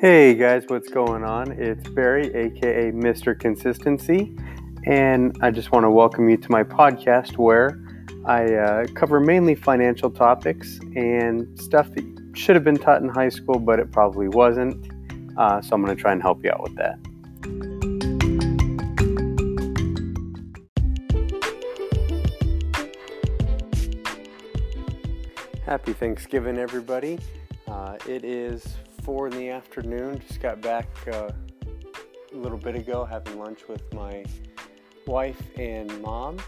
Hey guys, what's going on? It's Barry, aka Mr. Consistency, and I just want to welcome you to my podcast where I uh, cover mainly financial topics and stuff that should have been taught in high school, but it probably wasn't. Uh, so I'm going to try and help you out with that. Happy Thanksgiving, everybody. Uh, it is four in the afternoon. Just got back uh, a little bit ago having lunch with my wife and mom.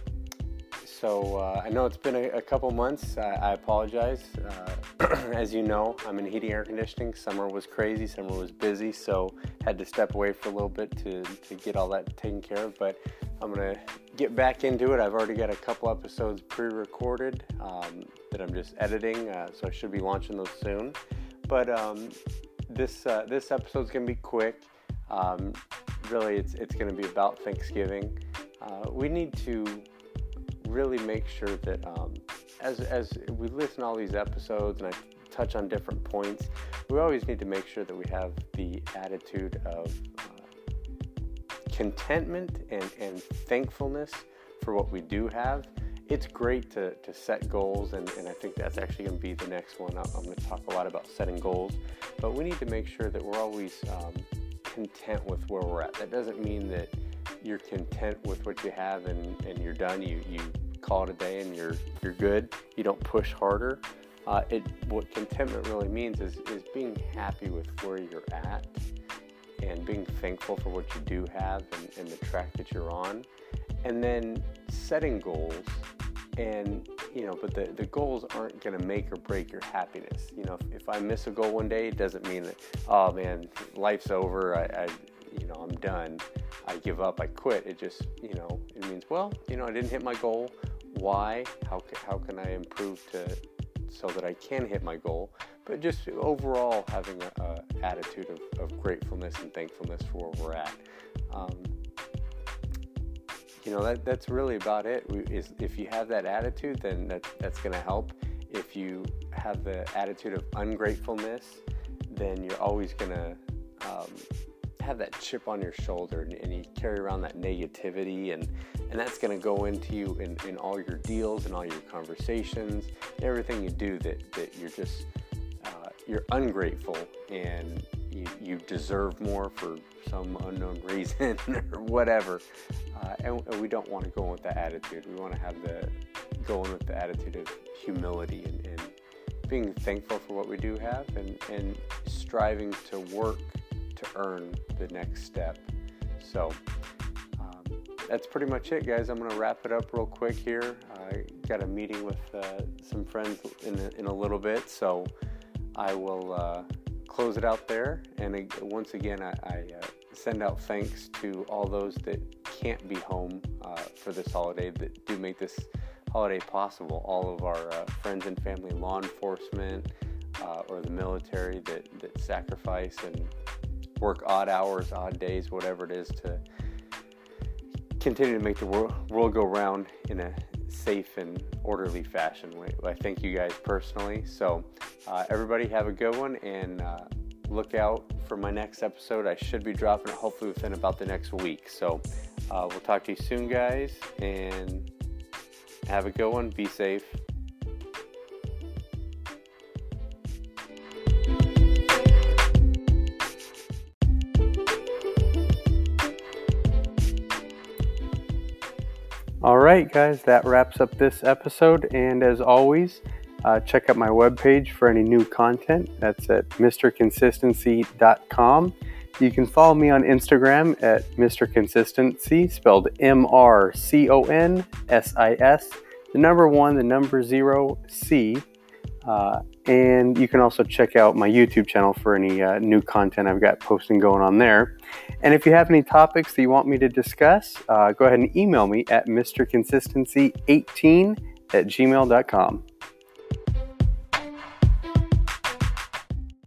So uh, I know it's been a, a couple months. I, I apologize. Uh, as you know, I'm in heating air conditioning. Summer was crazy. Summer was busy, so had to step away for a little bit to, to get all that taken care of. But I'm gonna get back into it. I've already got a couple episodes pre-recorded um, that I'm just editing, uh, so I should be launching those soon. But um, this uh, this episode's gonna be quick. Um, really, it's it's gonna be about Thanksgiving. Uh, we need to really make sure that um, as as we listen to all these episodes and I touch on different points, we always need to make sure that we have the attitude of uh, contentment and, and thankfulness for what we do have it's great to, to set goals, and, and I think that's actually going to be the next one. I'm going to talk a lot about setting goals, but we need to make sure that we're always um, content with where we're at. That doesn't mean that you're content with what you have and, and you're done. You, you call it a day and you're, you're good. You don't push harder. Uh, it, what contentment really means is, is being happy with where you're at and being thankful for what you do have and, and the track that you're on. And then setting goals and you know but the, the goals aren't going to make or break your happiness. You know if, if, i miss a goal one day it doesn't mean that oh man life's over I, I, you know i'm done. I give up i quit. It just you know it means well you know i didn't hit my goal. Why? How, how can i improve to so that i can hit my goal? But just overall having a, a attitude of, of, gratefulness and thankfulness for where we're at. Um, you know that that's really about it. If you have that attitude, then that that's going to help. If you have the attitude of ungratefulness, then you're always going to um, have that chip on your shoulder, and, and, you carry around that negativity, and and that's going to go into you in, in all your deals and all your conversations, everything you do that that you're just you're ungrateful and you, you deserve more for some unknown reason or whatever. Uh, and, and, we don't want to go in with that attitude. We want to have the go in with the attitude of humility and, and being thankful for what we do have and, and striving to work to earn the next step. So um, that's pretty much it, guys. I'm going to wrap it up real quick here. I got a meeting with uh, some friends in a, in a little bit, so I will. Uh, close it out there. And once again, I, I uh, send out thanks to all those that can't be home uh, for this holiday that do make this holiday possible. All of our uh, friends and family, law enforcement, uh, or the military that, that sacrifice and work odd hours, odd days, whatever it is to continue to make the world, world go round in a safe and orderly fashion. I thank you guys personally. So, uh, everybody have a good one and uh, look out for my next episode. I should be dropping it hopefully within about the next week. So, uh, we'll talk to you soon, guys, and have a good one. Be safe. All right, guys, that wraps up this episode. And as always, uh, check out my webpage for any new content. That's at mrconsistency.com. You can follow me on Instagram at Mr. Consistency, spelled M R C O N S I S, the number one, the number zero, C. Uh, and you can also check out my YouTube channel for any uh, new content I've got posting going on there. And if you have any topics that you want me to discuss, uh, go ahead and email me at mrconsistency18 at gmail.com.